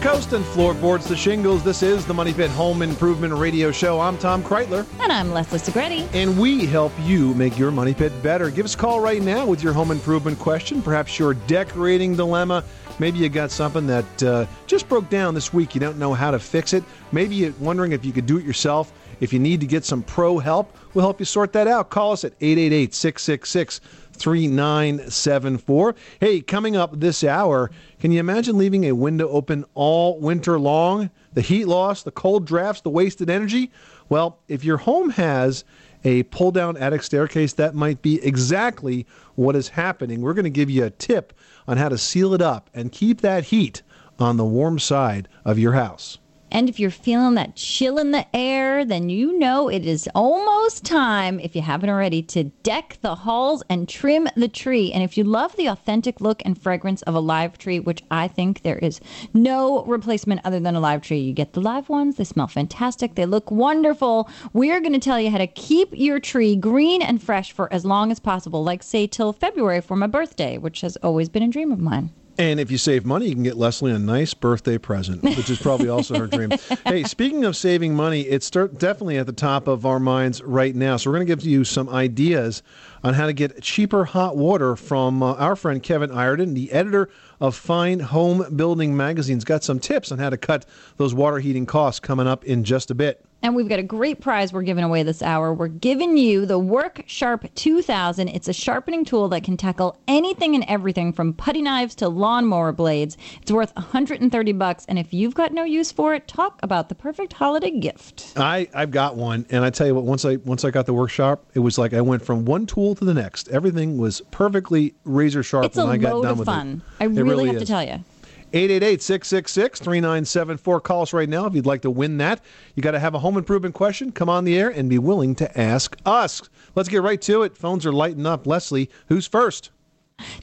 Coast and floorboards to shingles. This is the Money Pit Home Improvement Radio Show. I'm Tom Kraeutler, And I'm Leslie Segrete. and we help you make your money pit better. Give us a call right now with your home improvement question, perhaps your decorating dilemma. Maybe you got something that uh, just broke down this week. You don't know how to fix it. Maybe you're wondering if you could do it yourself. If you need to get some pro help, we'll help you sort that out. Call us at 888 666 3974. Hey, coming up this hour, can you imagine leaving a window open all winter long? The heat loss, the cold drafts, the wasted energy? Well, if your home has a pull down attic staircase, that might be exactly what is happening. We're going to give you a tip on how to seal it up and keep that heat on the warm side of your house. And if you're feeling that chill in the air, then you know it is almost time, if you haven't already, to deck the halls and trim the tree. And if you love the authentic look and fragrance of a live tree, which I think there is no replacement other than a live tree, you get the live ones, they smell fantastic, they look wonderful. We're going to tell you how to keep your tree green and fresh for as long as possible, like, say, till February for my birthday, which has always been a dream of mine. And if you save money, you can get Leslie a nice birthday present, which is probably also her dream. Hey, speaking of saving money, it's definitely at the top of our minds right now. So we're going to give you some ideas on how to get cheaper hot water from uh, our friend Kevin Ireton, the editor of Fine Homebuilding Magazine's got some tips on how to cut those water heating costs coming up in just a bit. And we've got a great prize we're giving away this hour. We're giving you the Work Sharp 2000. It's a sharpening tool that can tackle anything and everything from putty knives to lawnmower blades. It's worth 130 bucks, and if you've got no use for it, talk about the perfect holiday gift. I I've got one, and I tell you what, once I once I got the Work Sharp, it was like I went from one tool to the next. Everything was perfectly razor sharp It's when I got load done of with fun. it. I It really, have is. to tell you. 888-666-3974. Call us right now if you'd like to win that. You got to have a home improvement question. Come on the air and be willing to ask us. Let's get right to it. Phones are lighting up. Leslie, who's first?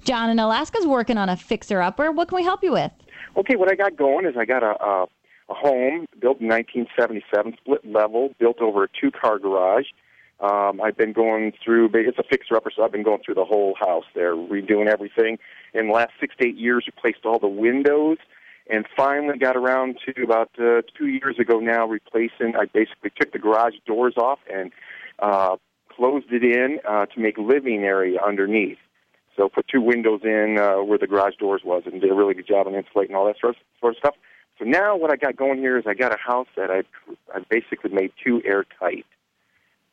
John in Alaska's working on a fixer upper. What can we help you with? Okay, what I got going is I got a a, a home built in 1977, split level, built over a two car garage. Um, I've been going through. It's a fixer upper, so I've been going through the whole house there, redoing everything. In the last six to eight years, replaced all the windows, and finally got around to about uh, two years ago now replacing. I basically took the garage doors off and uh, closed it in uh, to make living area underneath. So put two windows in uh, where the garage doors was, and did a really good job on insulating all that sort of, sort of stuff. So now what I got going here is I got a house that I I basically made too airtight,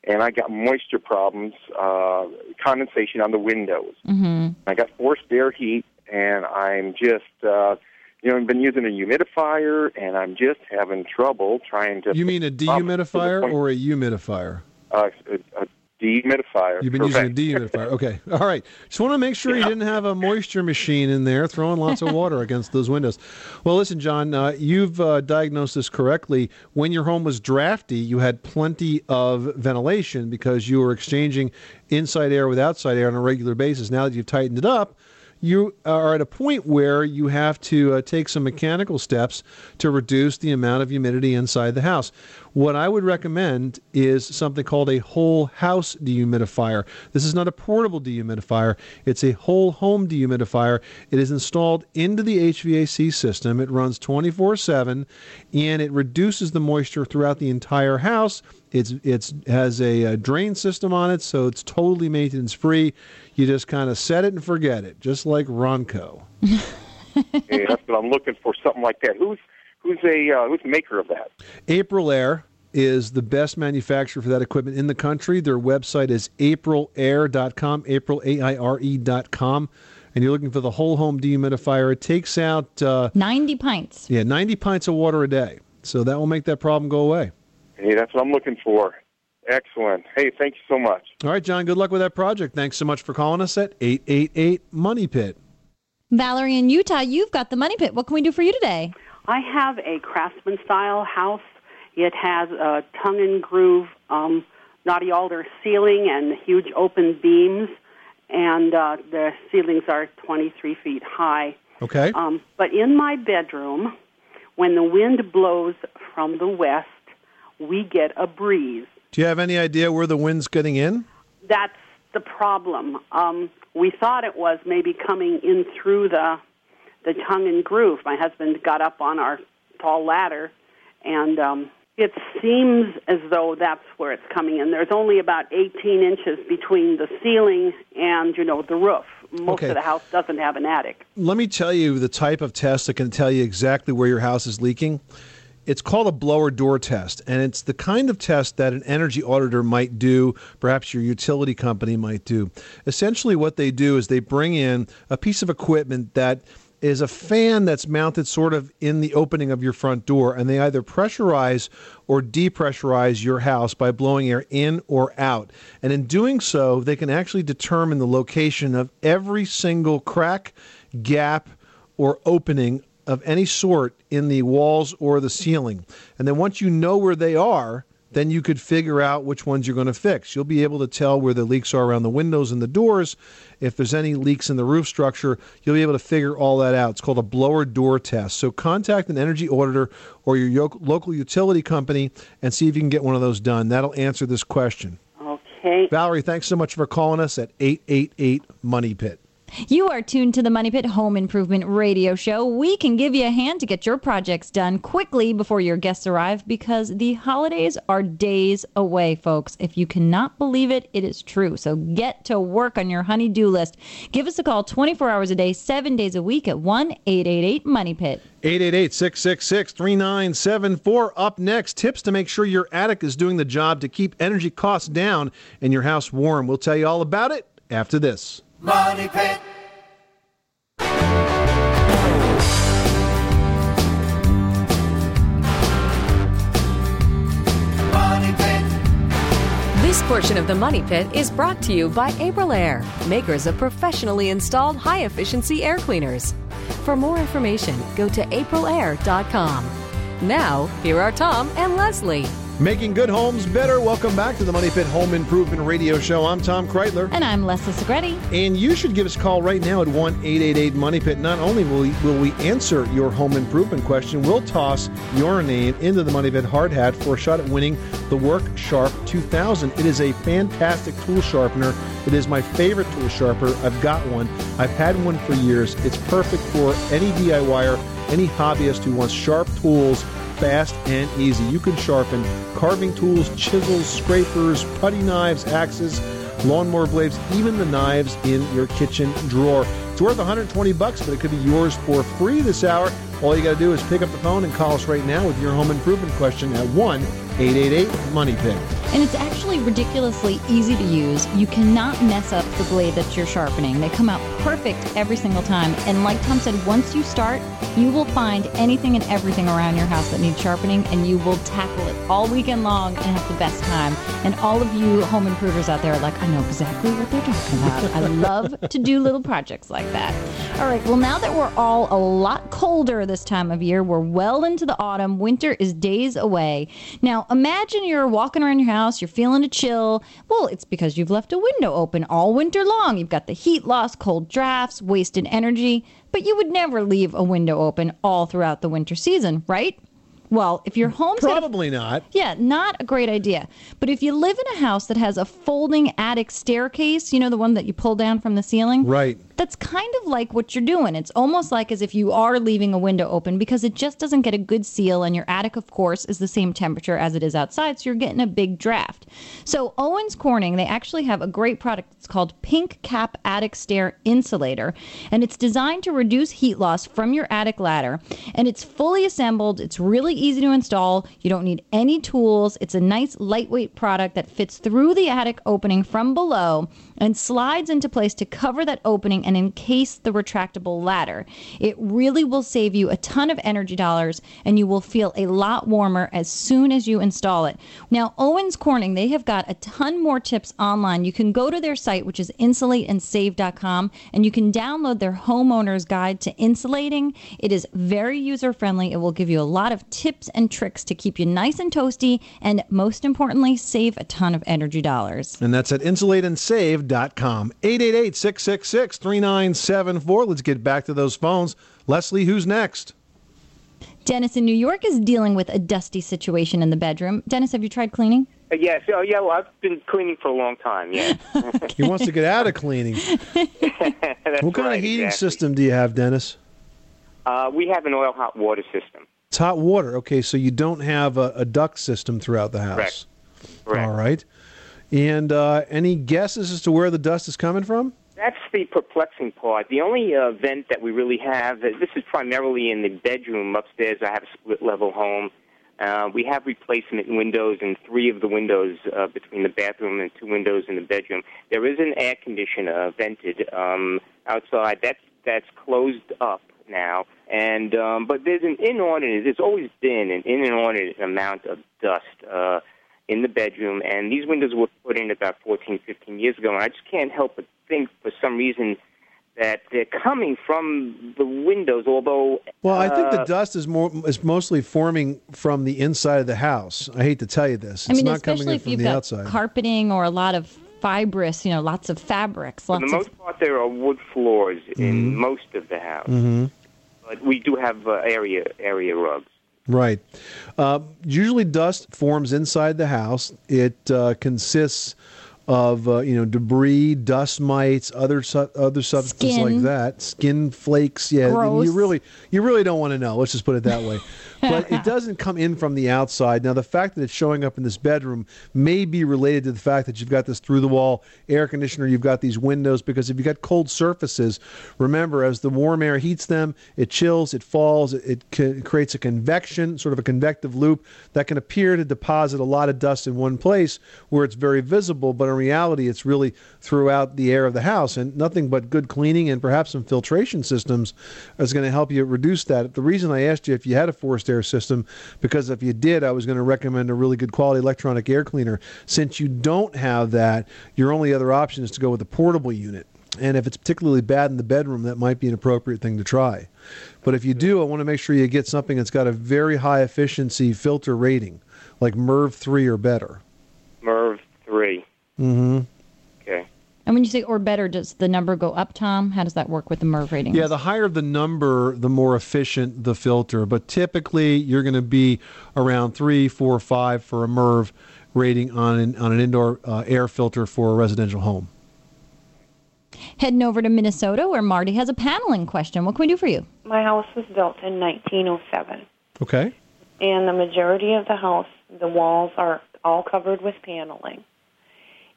and I got moisture problems, uh, condensation on the windows. Mm-hmm. I got forced air heat, and I'm just uh, you know I've been using a humidifier, and I'm just having trouble trying to. You mean a dehumidifier or a humidifier? uh, a, a dehumidifier? You've been using a dehumidifier. Okay. All right. Just want to make sure you didn't have a moisture machine in there throwing lots of water against those windows. Well, listen, John, uh, you've uh, diagnosed this correctly. When your home was drafty, you had plenty of ventilation because you were exchanging inside air with outside air on a regular basis. Now that you've tightened it up, you are at a point where you have to uh, take some mechanical steps to reduce the amount of humidity inside the house. What I would recommend is something called a whole house dehumidifier. This is not a portable dehumidifier, it's a whole home dehumidifier. It is installed into the HVAC system. It runs 24 7 and it reduces the moisture throughout the entire house. It's it's has a, uh drain system on it, so it's totally maintenance free. You just kind of set it and forget it, just like Ronco. Yeah, that's what I'm looking for. Something like that. Who's who's a uh, who's the maker of that? Aprilaire is the best manufacturer for that equipment in the country. Their website is aprilaire.com, april a i r e dot com, and you're looking for the whole home dehumidifier. It takes out uh, 90 pints. yeah 90 pints of water a day, so that will make that problem go away. Hey, that's what I'm looking for. Excellent. Hey, thank you so much. All right, John, good luck with that project. Thanks so much for calling us at 888 Money Pit. Valerie in Utah, you've got the money pit. What can we do for you today? I have a craftsman style house. It has a tongue and groove um, knotty alder ceiling and huge open beams, and uh, the ceilings are 23 feet high. Okay. Um, but in my bedroom, when the wind blows from the west, we get a breeze. Do you have any idea where the wind's getting in? That's the problem. Um, we thought it was maybe coming in through the the tongue and groove. My husband got up on our tall ladder, and um, it seems as though that's where it's coming in. There's only about 18 inches between the ceiling and you know the roof. Most Okay. of the house doesn't have an attic. Let me tell you the type of test that can tell you exactly where your house is leaking. It's called a blower door test, and it's the kind of test that an energy auditor might do, perhaps your utility company might do. Essentially, what they do is they bring in a piece of equipment that is a fan that's mounted sort of in the opening of your front door, and they either pressurize or depressurize your house by blowing air in or out. And in doing so, they can actually determine the location of every single crack, gap, or opening of any sort in the walls or the ceiling. And then once you know where they are, then you could figure out which ones you're going to fix. You'll be able to tell where the leaks are around the windows and the doors. If there's any leaks in the roof structure, you'll be able to figure all that out. It's called a blower door test. So contact an energy auditor or your local utility company and see if you can get one of those done. That'll answer this question. Okay. Valerie, thanks so much for calling us at 888 Money Pit. You are tuned to the Money Pit Home Improvement Radio Show. We can give you a hand to get your projects done quickly before your guests arrive because the holidays are days away, folks. If you cannot believe it, it is true. So get to work on your honey-do list. Give us a call 24 hours a day, 7 days a week at 1-888 Money Pit. 888 666 3974. Up next, tips to make sure your attic is doing the job to keep energy costs down and your house warm. We'll tell you all about it after this. Money Pit. Money Pit. This portion of the Money Pit is brought to you by Aprilaire, makers of professionally installed high efficiency air cleaners. For more information, go to aprilaire.com. Now, here are Tom and Leslie. Making good homes better. Welcome back to the Money Pit Home Improvement Radio Show. I'm Tom Kraeutler. And I'm Leslie Segrete. And you should give us a call right now at 1 888 Money Pit. Not only will we, will we answer your home improvement question, we'll toss your name into the Money Pit hard hat for a shot at winning the Work Sharp 2000. It is a fantastic tool sharpener. It is my favorite tool sharpener. I've got one. I've had one for years. It's perfect for any DIYer, any hobbyist who wants sharp tools fast and easy. You can sharpen carving tools, chisels, scrapers, putty knives, axes, lawnmower blades, even the knives in your kitchen drawer. It's worth 120 bucks, but it could be yours for free this hour. All you got to do is pick up the phone and call us right now with your home improvement question at 1 888 Money Pit. And it's actually ridiculously easy to use. You cannot mess up the blade that you're sharpening. They come out perfect every single time. And like Tom said, once you start, you will find anything and everything around your house that needs sharpening, and you will tackle it all weekend long and have the best time. And all of you home improvers out there are like, I know exactly what they're talking about. I love to do little projects like that. All right, well, now that we're all a lot colder this time of year, we're well into the autumn. Winter is days away. Now, imagine you're walking around your house, you're feeling a chill. Well, it's because you've left a window open all winter long. You've got the heat loss, cold drafts, wasted energy, but you would never leave a window open all throughout the winter season, right? Well, if your home's Probably not. yeah, not a great idea. But if you live in a house that has a folding attic staircase, you know, the one that you pull down from the ceiling? Right. That's kind of like what you're doing. It's almost like as if you are leaving a window open because it just doesn't get a good seal. And your attic, of course, is the same temperature as it is outside. So you're getting a big draft. So Owens Corning, they actually have a great product. It's called Pink Cap Attic Stair Insulator. And it's designed to reduce heat loss from your attic ladder. And it's fully assembled. It's really easy to install. You don't need any tools. It's a nice lightweight product that fits through the attic opening from below and slides into place to cover that opening and encase the retractable ladder. It really will save you a ton of energy dollars and you will feel a lot warmer as soon as you install it. Now, Owens Corning, they have got a ton more tips online. You can go to their site, which is insulateandsave.com, and you can download their homeowner's guide to insulating. It is very user friendly. It will give you a lot of tips and tricks to keep you nice and toasty and, most importantly, save a ton of energy dollars. And that's at insulateandsave.com. 888 666 3974. Let's get back to those phones. Leslie, who's next? Dennis in New York is dealing with a dusty situation in the bedroom. Dennis, have you tried cleaning? Uh, Yes. Oh, yeah. Well, I've been cleaning for a long time. Yeah. He wants to get out of cleaning. What kind right, of heating exactly. system do you have, Dennis? Uh, we have an oil hot water system. It's hot water. Okay, so you don't have a, a duct system throughout the house. Correct. Correct. All right. And uh, any guesses as to where the dust is coming from? That's the perplexing part. The only uh, vent that we really have, uh, this is primarily in the bedroom upstairs. I have a split level home. Uh, we have replacement windows in three of the windows uh, between the bathroom and two windows in the bedroom. There is an air conditioner vented um, outside. That's that's closed up now, and um, but there's an inordinate. There's always been an inordinate amount of dust. Uh, in the bedroom, and these windows were put in about 14, 15 years ago, and I just can't help but think for some reason that they're coming from the windows, although... Well, I think the uh, dust is more is mostly forming from the inside of the house. I hate to tell you this. It's I mean, not coming especially in if from you've the got outside. carpeting or a lot of fibrous, you know, lots of fabrics, For lots the of most part, there are wood floors in most of the house, hmm but we do have uh, area area rugs. Right. Uh, usually, dust forms inside the house. It uh, consists of uh, you know debris, dust mites, other su- other substances Skin. like that, skin flakes. Yeah, Gross. you really you really don't want to know. Let's just put it that way. But it doesn't come in from the outside. Now, the fact that it's showing up in this bedroom may be related to the fact that you've got this through the wall air conditioner, you've got these windows, because if you've got cold surfaces, remember, as the warm air heats them, it chills, it falls, it, it c- creates a convection, sort of a convective loop that can appear to deposit a lot of dust in one place where it's very visible, but in reality, it's really throughout the air of the house. And nothing but good cleaning and perhaps some filtration systems is going to help you reduce that. The reason I asked you if you had a forced air system, because if you did, I was going to recommend a really good quality electronic air cleaner. Since you don't have that, your only other option is to go with a portable unit. And if it's particularly bad in the bedroom, that might be an appropriate thing to try. But if you do, I want to make sure you get something that's got a very high efficiency filter rating, like MERV 3 or better. MERV 3. Mm-hmm. Okay. And when you say or better, does the number go up, Tom? How does that work with the MERV rating? Yeah, the higher the number, the more efficient the filter. But typically, you're going to be around three, four, five for a MERV rating on an, on an indoor uh, air filter for a residential home. Heading over to Minnesota, where Marty has a paneling question. What can we do for you? My house was built in 1907, Okay. and the majority of the house, the walls are all covered with paneling.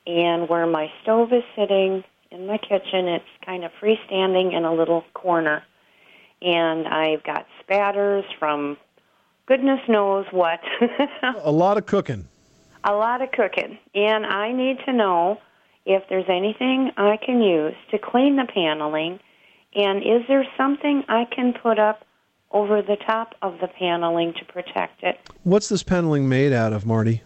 And where my stove is sitting in my kitchen, it's kind of freestanding in a little corner. And I've got spatters from goodness knows what. A lot of cooking. a lot of cooking. And I need to know if there's anything I can use to clean the paneling, and is there something I can put up over the top of the paneling to protect it? What's this paneling made out of, Marty?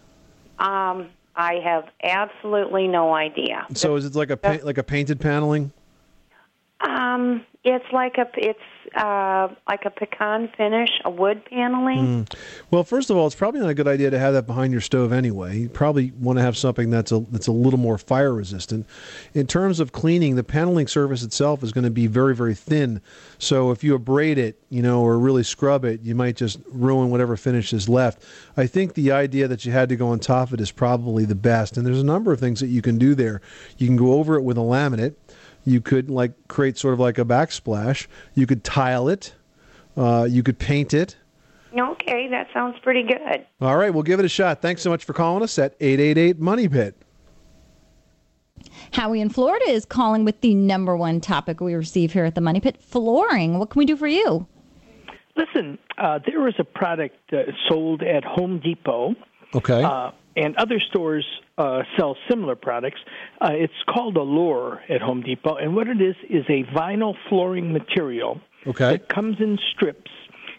Um, I have absolutely no idea. So is it like a pa- like a painted paneling? Um, it's like a it's uh, like a pecan finish, a wood paneling. Mm. Well, first of all, it's probably not a good idea to have that behind your stove anyway. You probably want to have something that's a that's a little more fire resistant. In terms of cleaning, the paneling surface itself is going to be very very thin. So if you abrade it, you know, or really scrub it, you might just ruin whatever finish is left. I think the idea that you had to go on top of it is probably the best. And there's a number of things that you can do there. You can go over it with a laminate. You could like create sort of like a backsplash. You could tile it. Uh, you could paint it. Okay, that sounds pretty good. All right, we'll give it a shot. Thanks so much for calling us at 888 Money Pit. Howie in Florida is calling with the number one topic we receive here at the Money Pit flooring. What can we do for you? Listen, uh, there is a product uh, sold at Home Depot Okay. Uh, and other stores uh, sell similar products. Uh, it's called Allure at Home Depot, and what it is is a vinyl flooring material Okay. It comes in strips.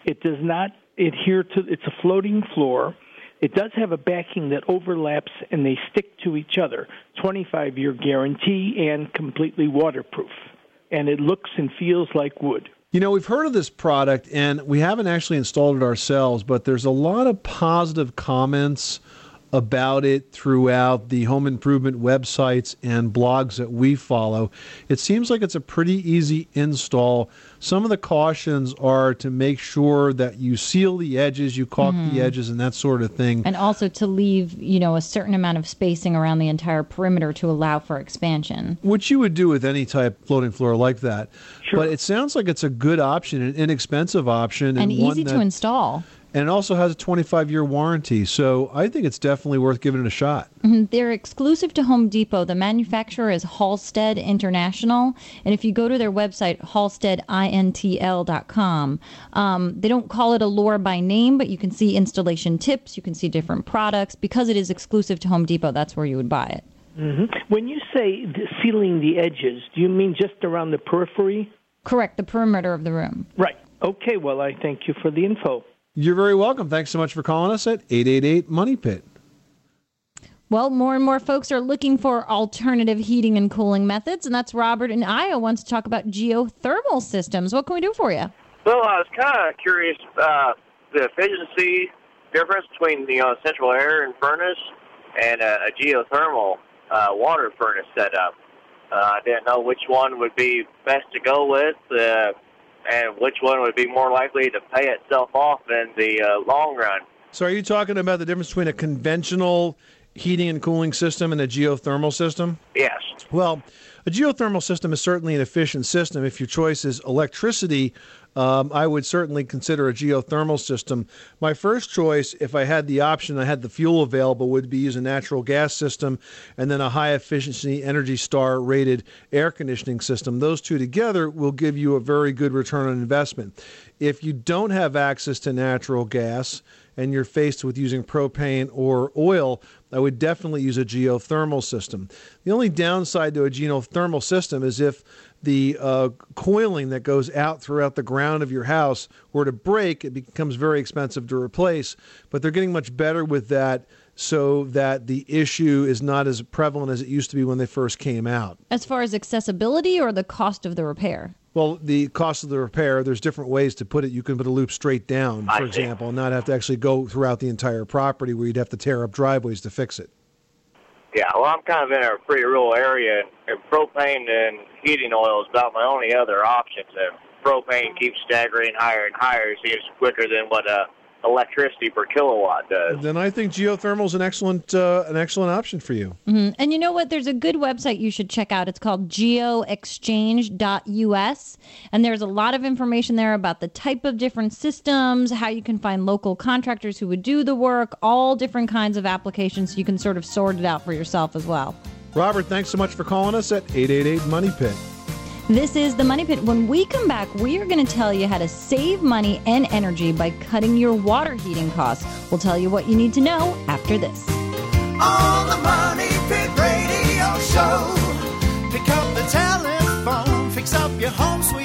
It does not adhere to. It's a floating floor. It does have a backing that overlaps and they stick to each other. 25 year guarantee and completely waterproof. And it looks and feels like wood. You know, we've heard of this product and we haven't actually installed it ourselves, but there's a lot of positive comments about it throughout the home improvement websites and blogs that we follow. It seems like it's a pretty easy install. Some of the cautions are to make sure that you seal the edges, you caulk Mhm. the edges, and that sort of thing. And also to leave, you know, a certain amount of spacing around the entire perimeter to allow for expansion. Which you would do with any type floating floor like that. But it sounds like it's a good option, an inexpensive option, And, one easy to install. And it also has a 25 year warranty. So I think it's definitely worth giving it a shot. Mhm. They're exclusive to Home Depot. The manufacturer is Halstead International. And if you go to their website, halsteadintl.com, um, they don't call it Allure by name, but you can see installation tips, you can see different products. Because it is exclusive to Home Depot, that's where you would buy it. hmm When you say the sealing the edges, do you mean just around the periphery? Correct, the perimeter of the room. Right. Okay, well, I thank you for the info. You're very welcome. Thanks so much for calling us at 888 Money Pit. Well, more and more folks are looking for alternative heating and cooling methods, and that's Robert in Iowa wants to talk about geothermal systems. What can we do for you? Well, I was kind of curious uh, the efficiency difference between you know central air and furnace and a, a geothermal uh, water furnace setup. Uh, I didn't know which one would be best to go with, uh, and which one would be more likely to pay itself off in the uh, long run. So, are you talking about the difference between a conventional heating and cooling system and a geothermal system? Yes. Well, a geothermal system is certainly an efficient system. If your choice is electricity, um, I would certainly consider a geothermal system. My first choice, if I had the option, I had the fuel available, would be use a natural gas system and then a high efficiency Energy Star rated air conditioning system. Those two together will give you a very good return on investment. If you don't have access to natural gas, and you're faced with using propane or oil, I would definitely use a geothermal system. The only downside to a geothermal system is if the uh, coiling that goes out throughout the ground of your house were to break, it becomes very expensive to replace. But they're getting much better with that so that the issue is not as prevalent as it used to be when they first came out. As far as accessibility or the cost of the repair? Well, the cost of the repair, there's different ways to put it. You can put a loop straight down, for example, and not have to actually go throughout the entire property where you'd have to tear up driveways to fix it. Yeah, well, I'm kind of in a pretty rural area, and propane and heating oil is about my only other options. And propane keeps staggering higher and higher. It seems quicker than what uh, electricity per kilowatt does. Then I think geothermal is an excellent uh, an excellent option for you. hmm And you know what? There's a good website you should check out. It's called geoexchange.us. And there's a lot of information there about the type of different systems, how you can find local contractors who would do the work, all different kinds of applications. So you can sort of sort it out for yourself as well. Robert, thanks so much for calling us at 888 Money Pit. This is the Money Pit. When we come back, we are going to tell you how to save money and energy by cutting your water heating costs. We'll tell you what you need to know after this. On the Money Pit Radio Show. Pick up the telephone, fix up your home sweet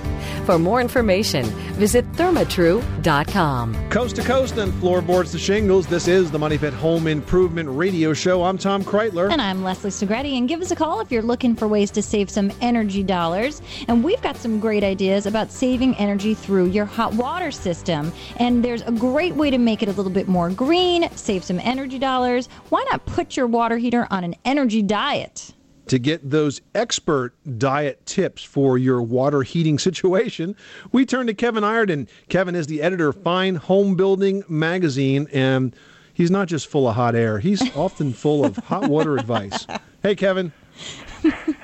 For more information, visit thermatru.com. Coast to coast and floorboards to shingles, this is the Money Pit Home Improvement Radio Show. I'm Tom Kraeutler. And I'm Leslie Segrete. And give us a call if you're looking for ways to save some energy dollars. And we've got some great ideas about saving energy through your hot water system. And there's a great way to make it a little bit more green, save some energy dollars. Why not put your water heater on an energy diet? To get those expert diet tips for your water heating situation, we turn to Kevin Ireton. Kevin is the editor of Fine Homebuilding magazine, and he's not just full of hot air. He's often full of hot water advice. Hey, Kevin.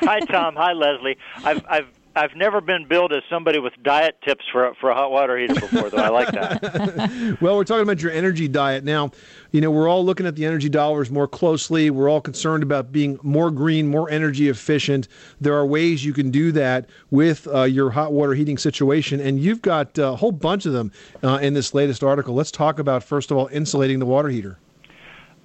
Hi, Tom. Hi, Leslie. I've I've I've never been billed as somebody with diet tips for a, for a hot water heater before, though. I like that. well, we're talking about your energy diet now. You know, we're all looking at the energy dollars more closely. We're all concerned about being more green, more energy efficient. There are ways you can do that with uh, your hot water heating situation, and you've got a whole bunch of them uh, in this latest article. Let's talk about first of all insulating the water heater.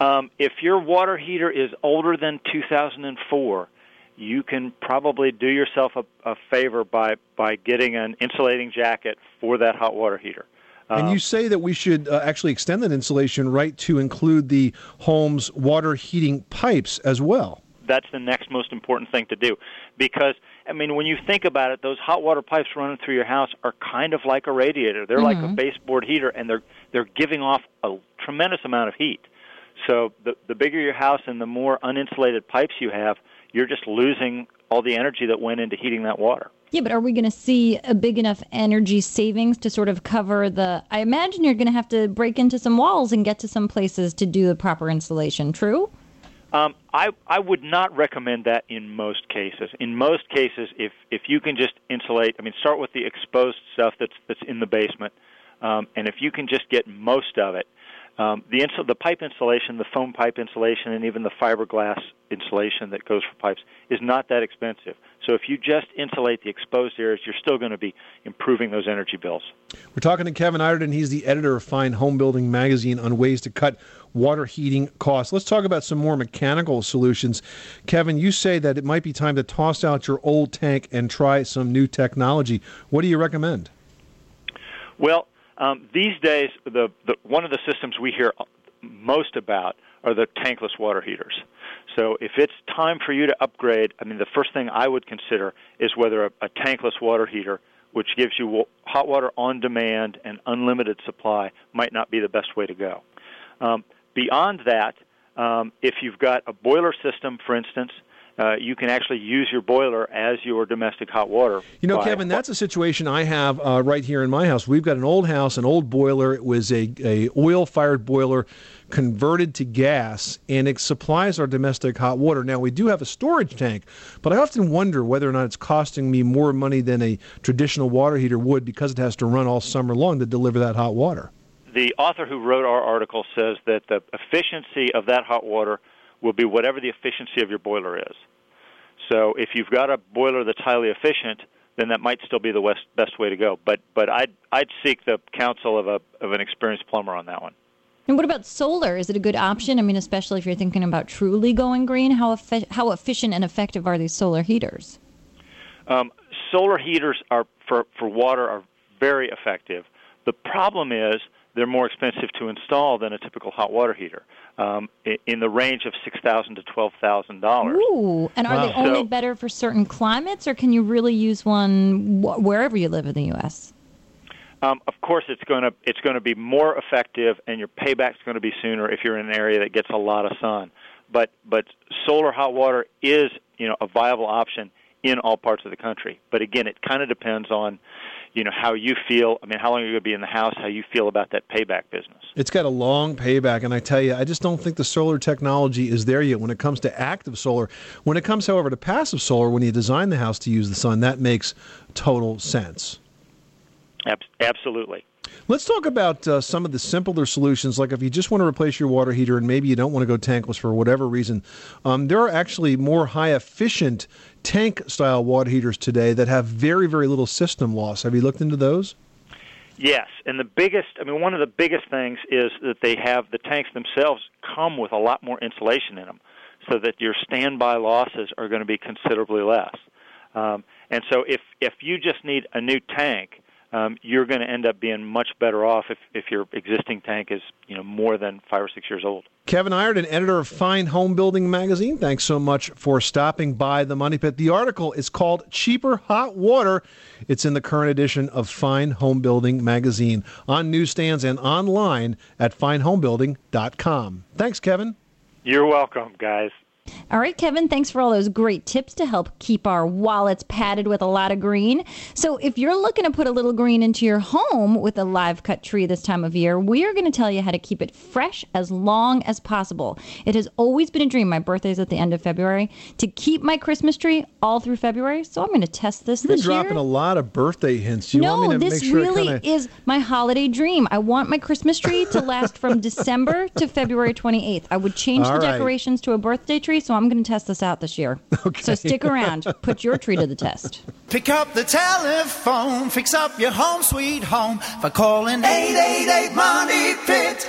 Um, if your water heater is older than 2004, you can probably do yourself a, a favor by by getting an insulating jacket for that hot water heater. And Um, you say that we should uh, actually extend that insulation right to include the home's water heating pipes as well. that's the next most important thing to do because I mean when you think about it those hot water pipes running through your house are kind of like a radiator they're like a Mhm. baseboard heater and they're they're giving off a tremendous amount of heat so the the bigger your house and the more uninsulated pipes you have you're just losing all the energy that went into heating that water Yeah, but are we going to see a big enough energy savings to sort of cover the? I imagine you're going to have to break into some walls and get to some places to do the proper insulation. True. Um, I I would not recommend that in most cases. In most cases, if if you can just insulate, I mean, start with the exposed stuff that's that's in the basement, um, and if you can just get most of it, um, the insul- the pipe insulation, the foam pipe insulation, and even the fiberglass insulation that goes for pipes is not that expensive. So if you just insulate the exposed areas, you're still going to be improving those energy bills. We're talking to Kevin Ireton. He's the editor of Fine Homebuilding Magazine on ways to cut water heating costs. Let's talk about some more mechanical solutions. Kevin, you say that it might be time to toss out your old tank and try some new technology. What do you recommend? Well, um, these days, the, the one of the systems we hear most about are the tankless water heaters. So if it's time for you to upgrade, I mean, the first thing I would consider is whether a, a tankless water heater, which gives you hot water on demand and unlimited supply, might not be the best way to go. Um, beyond that, um, if you've got a boiler system, for instance, uh, you can actually use your boiler as your domestic hot water. You know, Kevin, that's a situation I have uh, right here in my house. We've got an old house, an old boiler. It was a, a oil fired boiler converted to gas, and it supplies our domestic hot water. Now we do have a storage tank, but I often wonder whether or not it's costing me more money than a traditional water heater would because it has to run all summer long to deliver that hot water. the author who wrote our article says that the efficiency of that hot water will be whatever the efficiency of your boiler is. So if you've got a boiler that's highly efficient, then that might still be the west, best way to go. But but I'd I'd seek the counsel of a of an experienced plumber on that one. And what about solar? Is it a good option? I mean, especially if you're thinking about truly going green, how effi- how efficient and effective are these solar heaters? Um, solar heaters are for for water are very effective. The problem is they're more expensive to install than a typical hot water heater, um, in the range of six thousand to twelve thousand dollars. Ooh, and are they only better for certain climates, or can you really use one wh- wherever you live in the U.S.? Um, of course, it's going to it's going to be more effective, and your payback's going to be sooner if you're in an area that gets a lot of sun. But but solar hot water is you know a viable option in all parts of the country. But again, it kind of depends on you know how you feel. I mean, how long are you're going to be in the house, how you feel about that payback business. It's got a long payback, and I tell you, I just don't think the solar technology is there yet when it comes to active solar. When it comes, however, to passive solar, when you design the house to use the sun, that makes total sense. Ab- absolutely. Let's talk about uh, some of the simpler solutions. Like if you just want to replace your water heater and maybe you don't want to go tankless for whatever reason, um, there are actually more high efficient tank style water heaters today that have very, very little system loss. Have you looked into those? Yes, and the biggest, I mean, one of the biggest things is that they have the tanks themselves come with a lot more insulation in them, so that your standby losses are going to be considerably less. Um, and so, if if you just need a new tank, um, you're going to end up being much better off if if your existing tank is you know more than five or six years old. Kevin Ireton, editor of Fine Homebuilding Magazine, thanks so much for stopping by the Money Pit. The article is called Cheaper Hot Water. It's in the current edition of Fine Homebuilding Magazine on newsstands and online at finehomebuilding.com. Thanks, Kevin. You're welcome, guys. All right, Kevin, thanks for all those great tips to help keep our wallets padded with a lot of green. So, if you're looking to put a little green into your home with a live cut tree this time of year, we are going to tell you how to keep it fresh as long as possible. It has always been a dream. My birthday's at the end of February to keep my Christmas tree all through February. So, I'm going to test this You've been this year. dropping a lot of birthday hints. You no, want me to this make sure really kinda... is my holiday dream. I want my Christmas tree to last from December to February 28th. I would change All the right. decorations to a birthday tree, so I'm going to test this out this year. So stick around. Put your tree to the test. Pick up the telephone, fix up your home sweet home by calling 888 Money Pit.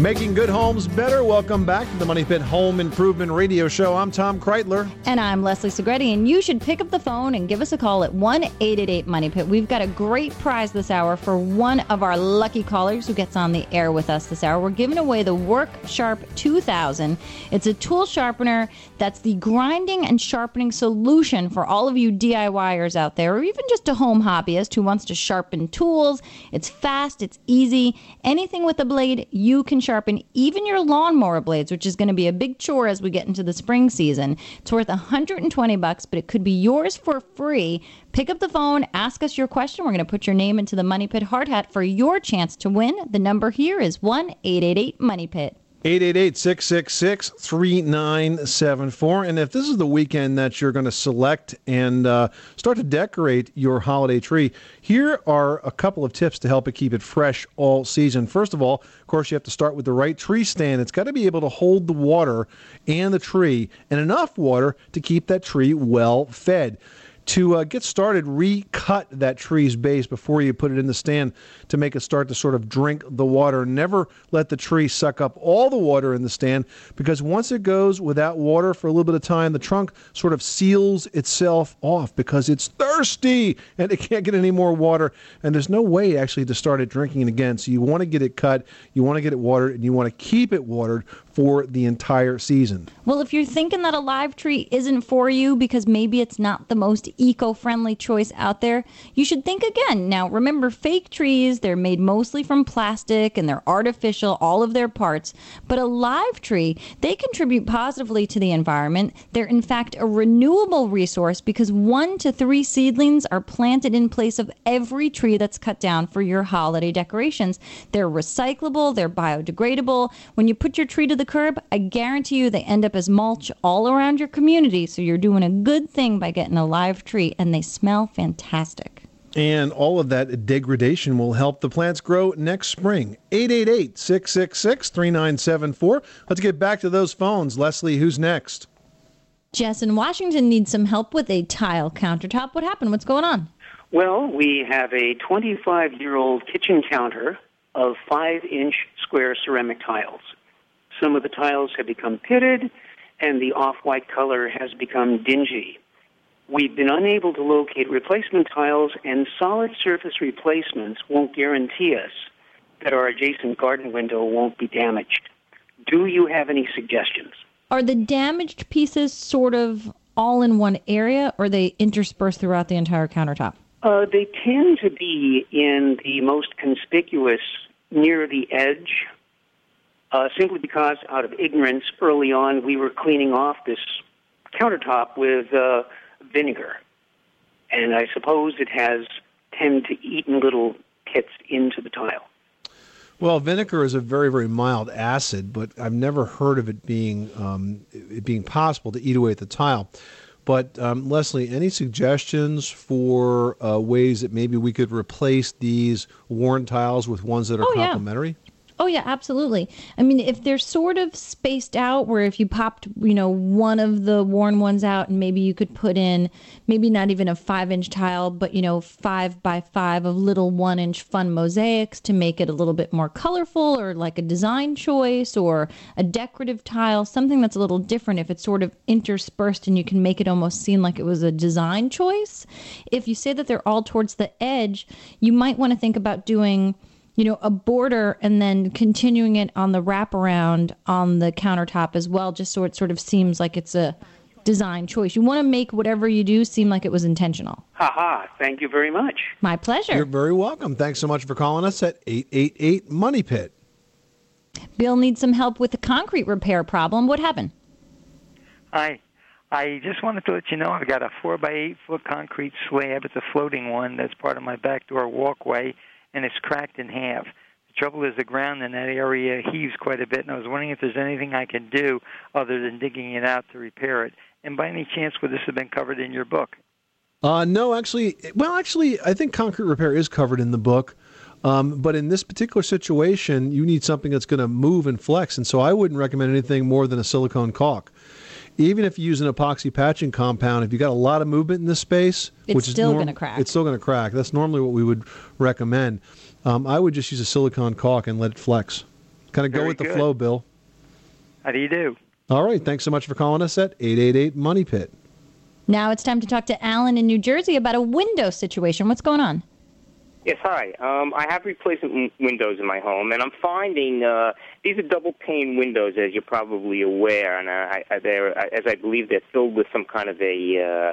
Making good homes better. Welcome back to the Money Pit Home Improvement Radio Show. I'm Tom Kraeutler. And I'm Leslie Segrete, and you should pick up the phone and give us a call at 1 888 Money Pit. We've got a great prize this hour for one of our lucky callers who gets on the air with us this hour. We're giving away the Work Sharp 2000. It's a tool sharpener that's the grinding and sharpening solution for all of you DIYers out there, or even just a home hobbyist who wants to sharpen tools. It's fast, it's easy. Anything with a blade, you can sharpen, even your lawnmower blades, which is going to be a big chore as we get into the spring season. It's worth 120 bucks, but it could be yours for free. Pick up the phone, ask us your question. We're going to put your name into the Money Pit hard hat for your chance to win. The number here is 1 888 Money Pit. 888-666-3974. And if this is the weekend that you're going to select and uh, start to decorate your holiday tree here are a couple of tips to help it keep it fresh all season. First of all of course you have to start with the right tree stand. It's got to be able to hold the water and the tree and enough water to keep that tree well fed to uh, get started, recut that tree's base before you put it in the stand to make it start to sort of drink the water. Never let the tree suck up all the water in the stand because once it goes without water for a little bit of time, the trunk sort of seals itself off because it's thirsty and it can't get any more water. And there's no way actually to start it drinking again. So you want to get it cut, you want to get it watered, and you want to keep it watered for the entire season. Well, if you're thinking that a live tree isn't for you because maybe it's not the most eco friendly choice out there, you should think again. Now, remember, fake trees, they're made mostly from plastic and they're artificial, all of their parts. But a live tree, they contribute positively to the environment. They're, in fact, a renewable resource because one to three seedlings are planted in place of every tree that's cut down for your holiday decorations. They're recyclable, they're biodegradable. When you put your tree to the curb, I guarantee you they end up as mulch all around your community. So you're doing a good thing by getting a live tree, and they smell fantastic. And all of that degradation will help the plants grow next spring. 888 666 3974. Let's get back to those phones. Leslie, who's next? Jess in Washington needs some help with a tile countertop. What happened? What's going on? Well, we have a 25 year old kitchen counter of 5 inch square ceramic tiles. Some of the tiles have become pitted, and the off white color has become dingy. We've been unable to locate replacement tiles, and solid surface replacements won't guarantee us that our adjacent garden window won't be damaged. Do you have any suggestions? Are the damaged pieces sort of all in one area, or they interspersed throughout the entire countertop? Uh, they tend to be in the most conspicuous near the edge, uh, simply because out of ignorance early on we were cleaning off this countertop with uh, vinegar. And I suppose it has tend to eaten little pits into the tile. Well, vinegar is a very, very mild acid, but I've never heard of it being um, it being possible to eat away at the tile. But um, Leslie, any suggestions for uh, ways that maybe we could replace these worn tiles with ones that are Oh, yeah. Oh yeah, absolutely. I mean, if they're sort of spaced out, where if you popped, you know, one of the worn ones out, and maybe you could put in, maybe not even a five-inch tile, but you know, five by five of little one-inch fun mosaics to make it a little bit more colorful, or like a design choice, or a decorative tile, something that's a little different. If it's sort of interspersed, and you can make it almost seem like it was a design choice. If you say that they're all towards the edge, you might want to think about doing you know, a border and then continuing it on the wraparound on the countertop as well, just so it sort of seems like it's a design choice. You want to make whatever you do seem like it was intentional. Ha ha. Thank you very much. My pleasure. You're very welcome. Thanks so much for calling us at 888 Money Pit. Bill needs some help with the concrete repair problem. What happened? Hi. I just wanted to let you know I've got a four by eight foot concrete slab. It's a floating one that's part of my back door walkway, and it's cracked in half. The trouble is the ground in that area heaves quite a bit, and I was wondering if there's anything I can do other than digging it out to repair it. And by any chance, would this have been covered in your book? Uh, no, actually, well, actually, I think concrete repair is covered in the book. Um, but in this particular situation, you need something that's going to move and flex. And so I wouldn't recommend anything more than a silicone caulk. Even if you use an epoxy patching compound, if you got a lot of movement in this space, It's which is still norm- gonna crack. It's still going to crack. That's normally what we would recommend. Um, I would just use a silicone caulk and let it flex. Kind of go Very with the good. flow, Bill. How do you do? All right. Thanks so much for calling us at 888 Money Pit. Now it's time to talk to Alan in New Jersey about a window situation. What's going on? Yes, hi. Um, I have replacement w- windows in my home, and I'm finding uh, these are double pane windows, as you're probably aware, and I, I, they're, as I believe they're filled with some kind of a,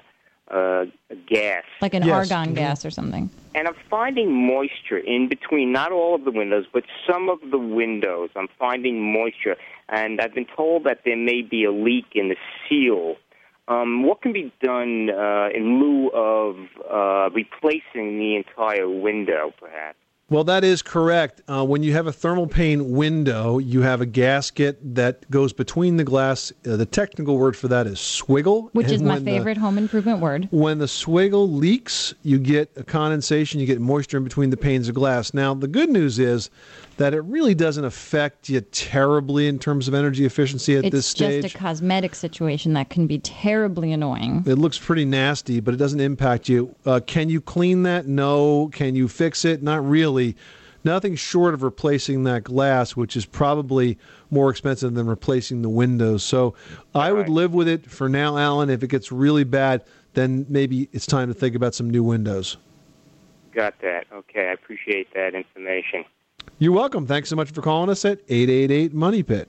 uh, uh, a gas. Like an argon gas or something. And I'm finding moisture in between, not all of the windows, but some of the windows. I'm finding moisture, and I've been told that there may be a leak in the seal. Um, what can be done uh, in lieu of uh, replacing the entire window, perhaps? Well, that is correct. Uh, when you have a thermal pane window, you have a gasket that goes between the glass. Uh, the technical word for that is swiggle. Which And is my when the- favorite home improvement word. when the swiggle leaks, you get a condensation, you get moisture in between the panes of glass. Now, the good news is that it really doesn't affect you terribly in terms of energy efficiency at it's this stage. It's just a cosmetic situation that can be terribly annoying. It looks pretty nasty, but it doesn't impact you. Uh, can you clean that? No. Can you fix it? Not really. Nothing short of replacing that glass, which is probably more expensive than replacing the windows. So I would live with it for now, Alan. If it gets really bad, then maybe it's time to think about some new windows. Got that. Okay, I appreciate that information. You're welcome. Thanks so much for calling us at 888 Money Pit.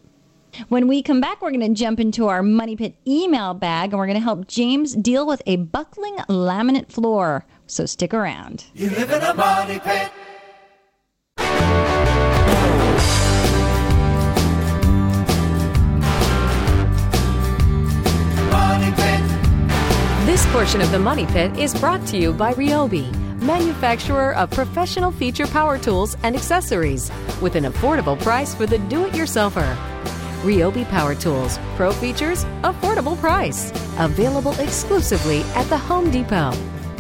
When we come back, we're going to jump into our Money Pit email bag and we're going to help James deal with a buckling laminate floor. So stick around. You live in a money pit. Money pit. This portion of the Money Pit is brought to you by Ryobi, manufacturer of professional feature power tools and accessories, with an affordable price for the do it yourselfer. Ryobi Power Tools, pro features, affordable price. Available exclusively at the Home Depot.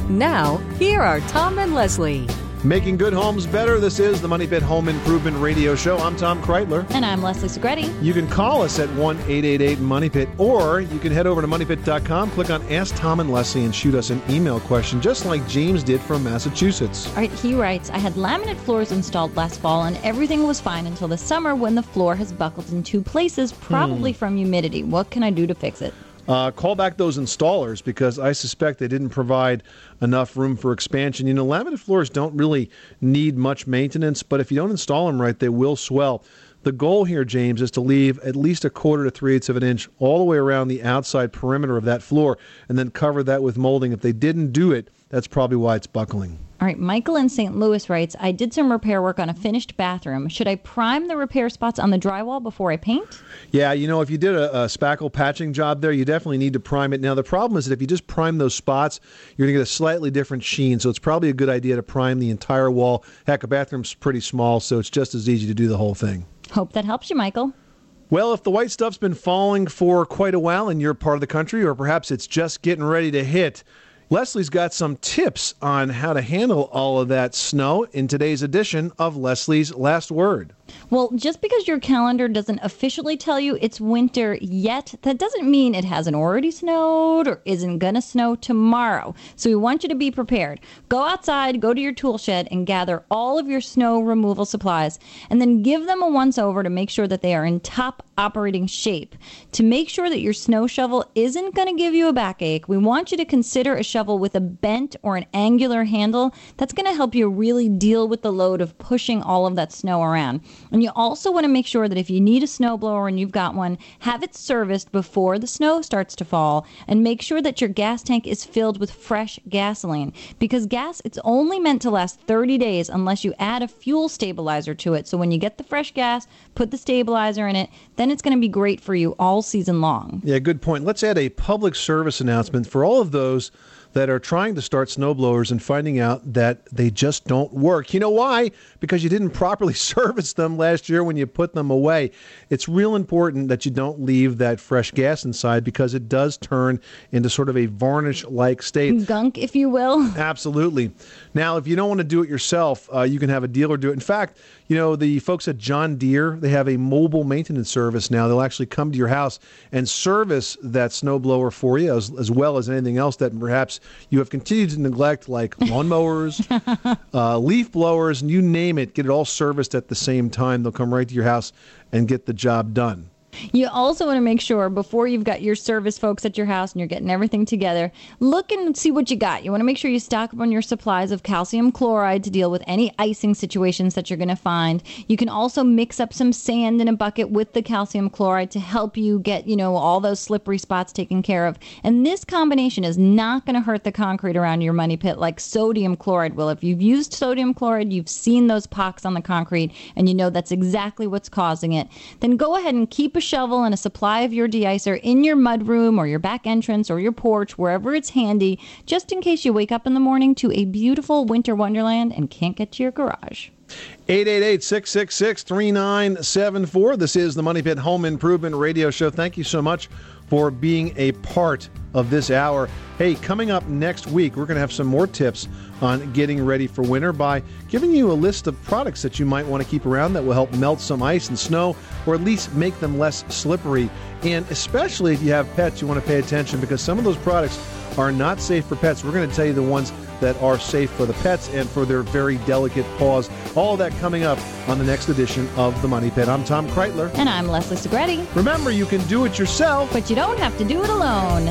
Now, here are Tom and Leslie. Making good homes better. This is the Money Pit Home Improvement Radio Show. I'm Tom Kraeutler. And I'm Leslie Segrete. You can call us at 1 888 Money Pit, or you can head over to moneypit.com, click on Ask Tom and Leslie, and shoot us an email question, just like James did from Massachusetts. All right, he writes I had laminate floors installed last fall and everything was fine until the summer when the floor has buckled in two places, probably hmm. from humidity. What can I do to fix it? Uh, call back those installers because I suspect they didn't provide enough room for expansion. You know, laminate floors don't really need much maintenance, but if you don't install them right, they will swell. The goal here, James, is to leave at least a quarter to three eighths of an inch all the way around the outside perimeter of that floor and then cover that with molding. If they didn't do it, that's probably why it's buckling. All right, Michael in St. Louis writes I did some repair work on a finished bathroom. Should I prime the repair spots on the drywall before I paint? Yeah, you know, if you did a, a spackle patching job there, you definitely need to prime it. Now, the problem is that if you just prime those spots, you're going to get a slightly different sheen. So it's probably a good idea to prime the entire wall. Heck, a bathroom's pretty small, so it's just as easy to do the whole thing. Hope that helps you, Michael. Well, if the white stuff's been falling for quite a while in your part of the country, or perhaps it's just getting ready to hit, Leslie's got some tips on how to handle all of that snow in today's edition of Leslie's Last Word. Well, just because your calendar doesn't officially tell you it's winter yet, that doesn't mean it hasn't already snowed or isn't going to snow tomorrow. So we want you to be prepared. Go outside, go to your tool shed, and gather all of your snow removal supplies, and then give them a once over to make sure that they are in top operating shape. To make sure that your snow shovel isn't going to give you a backache, we want you to consider a shovel with a bent or an angular handle. That's going to help you really deal with the load of pushing all of that snow around. And you also want to make sure that if you need a snowblower and you've got one, have it serviced before the snow starts to fall and make sure that your gas tank is filled with fresh gasoline because gas it's only meant to last 30 days unless you add a fuel stabilizer to it. So when you get the fresh gas, put the stabilizer in it, then it's going to be great for you all season long. Yeah, good point. Let's add a public service announcement for all of those that are trying to start snowblowers and finding out that they just don't work. You know why? Because you didn't properly service them last year when you put them away. It's real important that you don't leave that fresh gas inside because it does turn into sort of a varnish like state. Gunk, if you will. Absolutely. Now, if you don't want to do it yourself, uh, you can have a dealer do it. In fact, you know, the folks at John Deere, they have a mobile maintenance service now. They'll actually come to your house and service that snowblower for you, as, as well as anything else that perhaps you have continued to neglect, like lawnmowers, uh, leaf blowers, and you name it. Get it all serviced at the same time. They'll come right to your house and get the job done. You also want to make sure before you've got your service folks at your house and you're getting everything together, look and see what you got. You want to make sure you stock up on your supplies of calcium chloride to deal with any icing situations that you're going to find. You can also mix up some sand in a bucket with the calcium chloride to help you get, you know, all those slippery spots taken care of. And this combination is not going to hurt the concrete around your money pit like sodium chloride will. If you've used sodium chloride, you've seen those pocks on the concrete and you know that's exactly what's causing it. Then go ahead and keep a shovel and a supply of your deicer in your mudroom or your back entrance or your porch, wherever it's handy, just in case you wake up in the morning to a beautiful winter wonderland and can't get to your garage. 888-666-3974. This is the Money Pit Home Improvement Radio Show. Thank you so much for being a part of this hour. Hey, coming up next week, we're going to have some more tips on getting ready for winter by giving you a list of products that you might want to keep around that will help melt some ice and snow or at least make them less slippery. And especially if you have pets, you want to pay attention because some of those products are not safe for pets. We're going to tell you the ones that are safe for the pets and for their very delicate paws. All that coming up on the next edition of The Money Pit. I'm Tom Kraeutler. And I'm Leslie Segrete. Remember, you can do it yourself, but you don't have to do it alone.